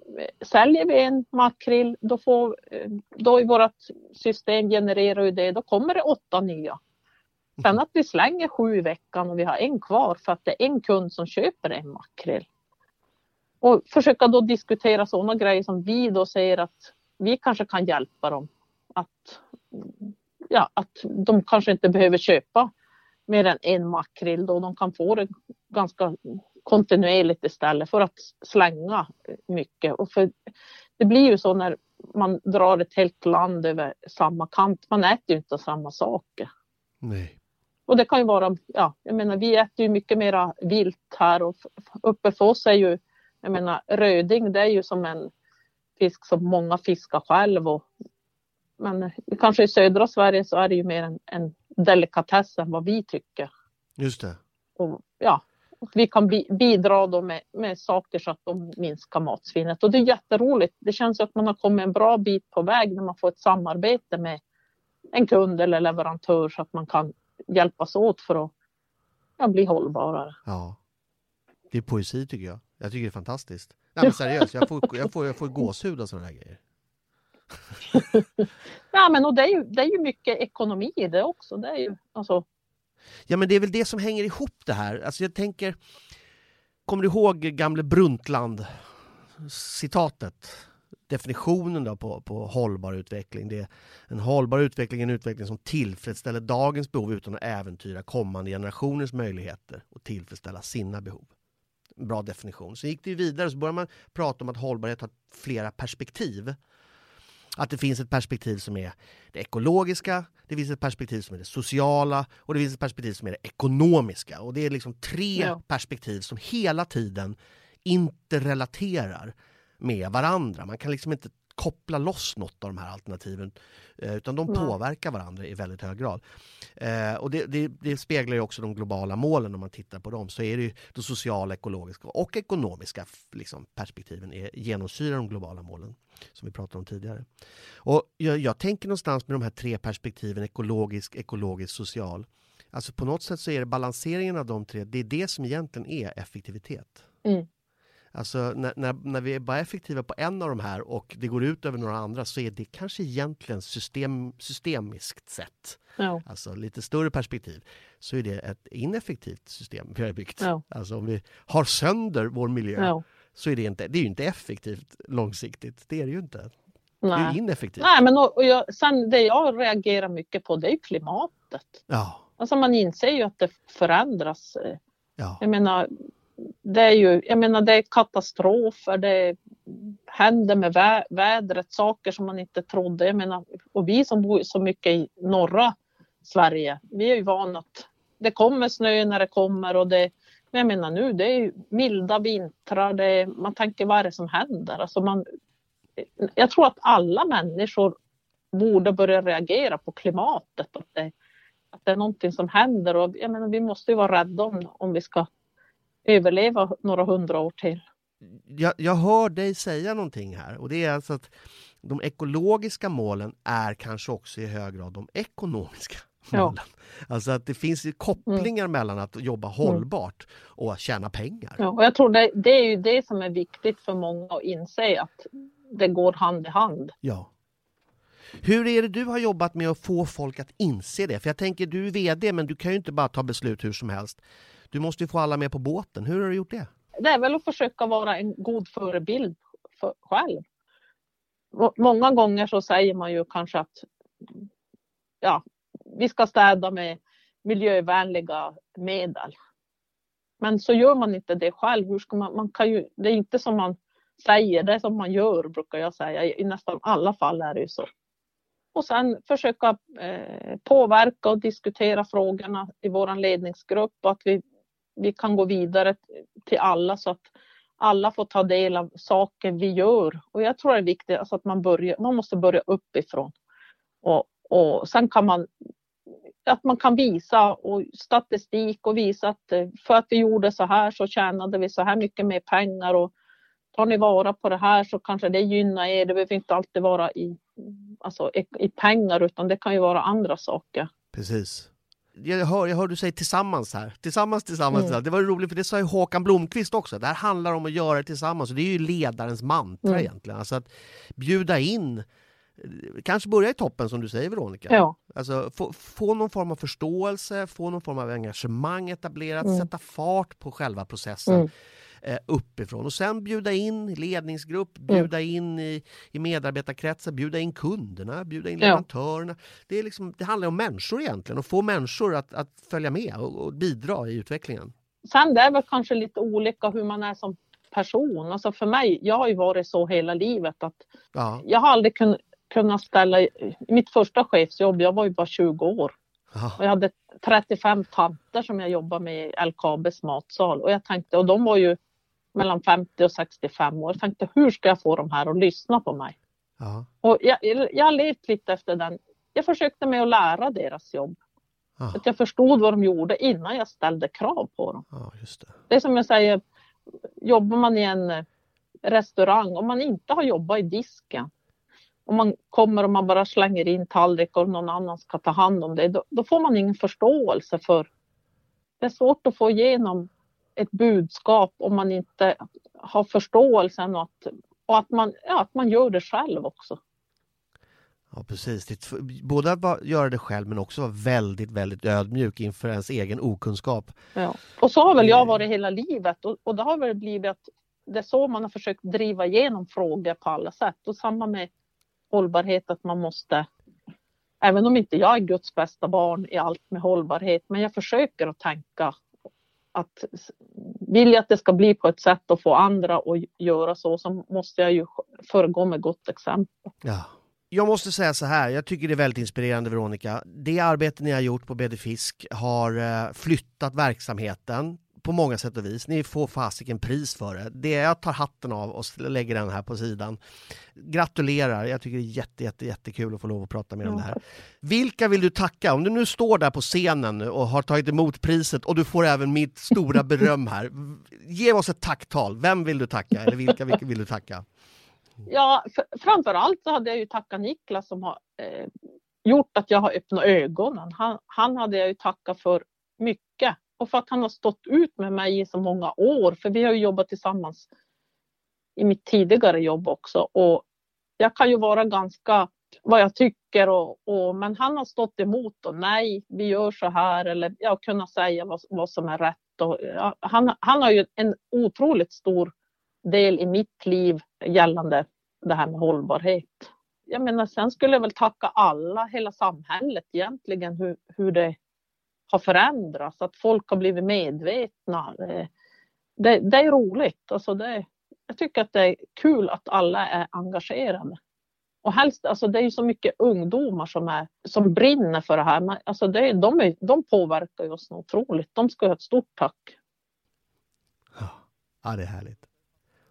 säljer vi en makrill, då får, då i vårt system genererar ju det, då kommer det åtta nya. Sen att vi slänger sju i veckan och vi har en kvar för att det är en kund som köper en makrill. Och försöka då diskutera sådana grejer som vi då säger att vi kanske kan hjälpa dem. Att, ja, att de kanske inte behöver köpa mer än en makrill då. De kan få det ganska kontinuerligt istället för att slänga mycket. Och för det blir ju så när man drar ett helt land över samma kant. Man äter ju inte samma saker. Nej. Och det kan ju vara, ja, jag menar vi äter ju mycket mera vilt här och uppe för oss är ju, jag menar röding det är ju som en fisk som många fiskar själv och men kanske i södra Sverige så är det ju mer en, en delikatess än vad vi tycker. Just det. Och, ja, vi kan bi bidra då med, med saker så att de minskar matsvinnet. Och det är jätteroligt. Det känns att man har kommit en bra bit på väg när man får ett samarbete med en kund eller leverantör så att man kan hjälpas åt för att ja, bli hållbarare. Ja. Det är poesi tycker jag. Jag tycker det är fantastiskt. Nej, men seriöst, jag får, jag får, jag får gåshud av sådana här grejer. ja, men och det, är ju, det är ju mycket ekonomi i det också. Det är ju, alltså... Ja, men det är väl det som hänger ihop det här. Alltså jag tänker, kommer du ihåg gamle Brundtland-citatet? Definitionen då på, på hållbar utveckling. Det är en hållbar utveckling är en utveckling som tillfredsställer dagens behov utan att äventyra kommande generationers möjligheter att tillfredsställa sina behov. Bra definition. Så gick det vidare så började man prata om att hållbarhet har flera perspektiv. Att det finns ett perspektiv som är det ekologiska, det finns ett perspektiv som är det sociala och det finns ett perspektiv som är det ekonomiska. Och det är liksom tre ja. perspektiv som hela tiden inte relaterar med varandra. Man kan liksom inte koppla loss något av de här alternativen eh, utan de Nej. påverkar varandra i väldigt hög grad. Eh, och det, det, det, speglar ju också de globala målen om man tittar på dem. Så är det ju de sociala, ekologiska och ekonomiska liksom, perspektiven är, genomsyrar de globala målen som vi pratade om tidigare. Och jag, jag tänker någonstans med de här tre perspektiven ekologisk, ekologisk, social. Alltså på något sätt så är det balanseringen av de tre, det är det som egentligen är effektivitet. Mm. Alltså när, när, när vi är bara effektiva på en av de här och det går ut över några andra så är det kanske egentligen system, systemiskt sett, Ja. alltså lite större perspektiv, så är det ett ineffektivt system vi har byggt. Ja. Alltså om vi har sönder vår miljö Ja. så är det, inte, det är ju inte effektivt långsiktigt. Det är det ju inte. Det är Nej. ineffektivt. Nej, men och, och jag, sen det jag reagerar mycket på det är klimatet. Ja, Alltså man inser ju att det förändras. ja, Jag menar, det är ju, jag menar det är katastrofer, det händer med vä vädret, saker som man inte trodde. Jag menar, och vi som bor så mycket i norra Sverige, vi är ju vana att det kommer snö när det kommer och det, men jag menar nu, det är ju milda vintrar, det man tänker vad är det som händer? Alltså man, jag tror att alla människor borde börja reagera på klimatet, att det, att det är någonting som händer och jag menar, vi måste ju vara rädda om, om vi ska överleva några hundra år till. jag, jag hör dig säga någonting här och det är alltså att de ekologiska målen är kanske också i hög grad de ekonomiska Ja. målen. Alltså att det finns kopplingar mellan att jobba hållbart och att tjäna pengar. Ja, och jag tror det, det är ju det som är viktigt för många att inse att det går hand i hand. Ja. Hur är det du har jobbat med att få folk att inse det? För jag tänker, du är VD, men du kan ju inte bara ta beslut hur som helst. Du måste ju få alla med på båten. Hur har du gjort det? Det är väl att försöka vara en god förebild för själv. Många gånger så säger man ju kanske att ja, vi ska städa med miljövänliga medel. Men så gör man inte det själv. Hur ska man, man kan ju, det är inte som man säger, det är som man gör brukar jag säga. I nästan alla fall är det ju så. Och sen försöka eh, påverka och diskutera frågorna i vår ledningsgrupp och att vi, vi kan gå vidare till alla så att alla får ta del av saker vi gör. Och jag tror det är viktigt alltså att man, börjar, man måste börja uppifrån. Och, och sen kan man att man kan visa och statistik och visa att eh, för att vi gjorde så här så tjänade vi så här mycket mer pengar och tar ni vara på det här så kanske det gynnar er. Det behöver inte alltid vara i, alltså, i pengar utan det kan ju vara andra saker. Precis. Jag hör, jag hör du säga tillsammans här. Tillsammans, tillsammans. Mm. Det var roligt för det sa ju Håkan Blomqvist också. Det här handlar om att göra det tillsammans och det är ju ledarens mantra Mm. egentligen. Alltså att bjuda in, kanske börja i toppen som du säger Veronica. Ja, Alltså få, få någon form av förståelse, få någon form av engagemang etablerat, Mm. sätta fart på själva processen Mm. Eh, uppifrån. Och sen bjuda in ledningsgrupp, bjuda in i, i medarbetarkretsar, bjuda in kunderna, bjuda in leverantörerna. Det, är liksom, det handlar om människor egentligen och få människor att, att följa med och, och bidra i utvecklingen. Sen det är väl kanske lite olika hur man är som person. Alltså för mig, jag har ju varit så hela livet att Ja, jag har aldrig kun, kunnat ställa, mitt första chefsjobb, jag var ju bara 20 år. Ja, och jag hade 35 tanter som jag jobbade med i LKABs matsal. Och jag tänkte, och de var ju mellan 50 och 65 år. Jag tänkte, hur ska jag få de här att lyssna på mig? ja, Och jag, jag har levt lite efter den. Jag försökte med att lära deras jobb. ja, Att jag förstod vad de gjorde innan jag ställde krav på dem. just det. Det är som jag säger, jobbar man i en eh, restaurang, om man inte har jobbat i disken, om man kommer och man bara slänger in tallrik och någon annan ska ta hand om det, då, då får man ingen förståelse för... Det är svårt att få igenom ett budskap om man inte har förståelsen och att, och att, man, ja, att man gör det själv också. Ja, precis. Det både att göra det själv men också vara väldigt, väldigt ödmjuk inför ens egen okunskap. Ja. Och så har väl jag varit hela livet och, och det har väl blivit att det är så man har försökt driva igenom frågor på alla sätt. Och samma med hållbarhet att man måste, även om inte jag är Guds bästa barn i allt med hållbarhet, men jag försöker att tänka att vill jag att det ska bli på ett sätt och få andra att göra så, så måste jag ju föregå med gott exempel. Ja. Jag måste säga så här, jag tycker det är väldigt inspirerande Veronica. Det arbete ni har gjort på BD Fisk har eh, flyttat verksamheten på många sätt och vis. Ni får fasiken pris för det. det. Jag tar hatten av och lägger den här på sidan. Gratulerar, jag tycker det är jätte, jätte, jättekul att få lov att prata med om det här. Vilka vill du tacka? Om du nu står där på scenen och har tagit emot priset och du får även mitt stora beröm här. Ge oss ett tacktal. Vem vill du tacka? Eller vilka, vilka vill du tacka? Ja, för, framför allt så hade jag ju tackat Niklas som har eh, gjort att jag har öppnat ögonen. Han, han hade jag ju tackat för mycket och för att han har stått ut med mig i så många år. För vi har ju jobbat tillsammans i mitt tidigare jobb också. Och jag kan ju vara ganska vad jag tycker och, och, men han har stått emot och nej, vi gör så här eller jag kunna säga vad, vad som är rätt. Och, ja, han, han har ju en otroligt stor del i mitt liv gällande det här med hållbarhet. Jag menar, sen skulle jag väl tacka alla, hela samhället egentligen, hur, hur det har förändrats, att folk har blivit medvetna. Eh, det, det är roligt. Alltså det, jag tycker att det är kul att alla är engagerade. Och helst, alltså det är ju så mycket ungdomar som, är, som brinner för det här. Men alltså det, de, är, de påverkar ju oss otroligt. De ska ha ett stort tack. Ja, det är härligt.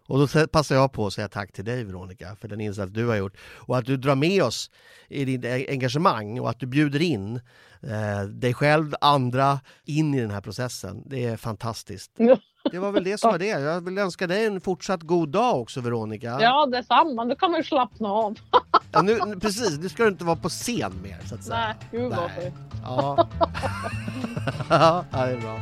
Och då passar jag på att säga tack till dig Veronica för den insats du har gjort och att du drar med oss i ditt engagemang och att du bjuder in eh, dig själv, andra in i den här processen. Det är fantastiskt. Det var väl det som var det. Jag vill önska dig en fortsatt god dag också Veronica. Ja, detsamma. Nu kan man ju slappna av. ja, nu, precis, nu ska du inte vara på scen mer så att säga. Nej, gud vad Ja. ja, det är bra.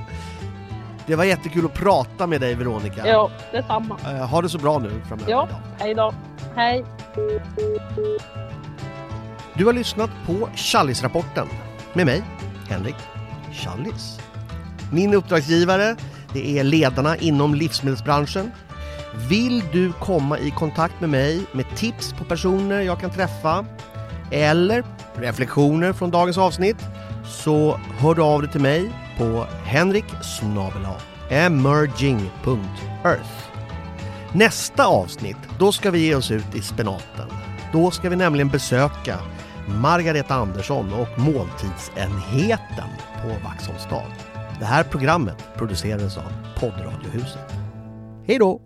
Det var jättekul att prata med dig Veronica. Ja, detsamma. Eh, ha det så bra nu framöver. Ja, hej då. Hej. Du har lyssnat på Challis-rapporten med mig, Henrik Challis. Min uppdragsgivare, det är ledarna inom livsmedelsbranschen. Vill du komma i kontakt med mig med tips på personer jag kan träffa eller reflektioner från dagens avsnitt så hör du av dig till mig på henrik emerging.earth. Nästa avsnitt, då ska vi ge oss ut i spenaten. Då ska vi nämligen besöka Margareta Andersson och måltidsenheten på Vaxholmsstad. Det här programmet producerades av Poddradiohuset. Hej då!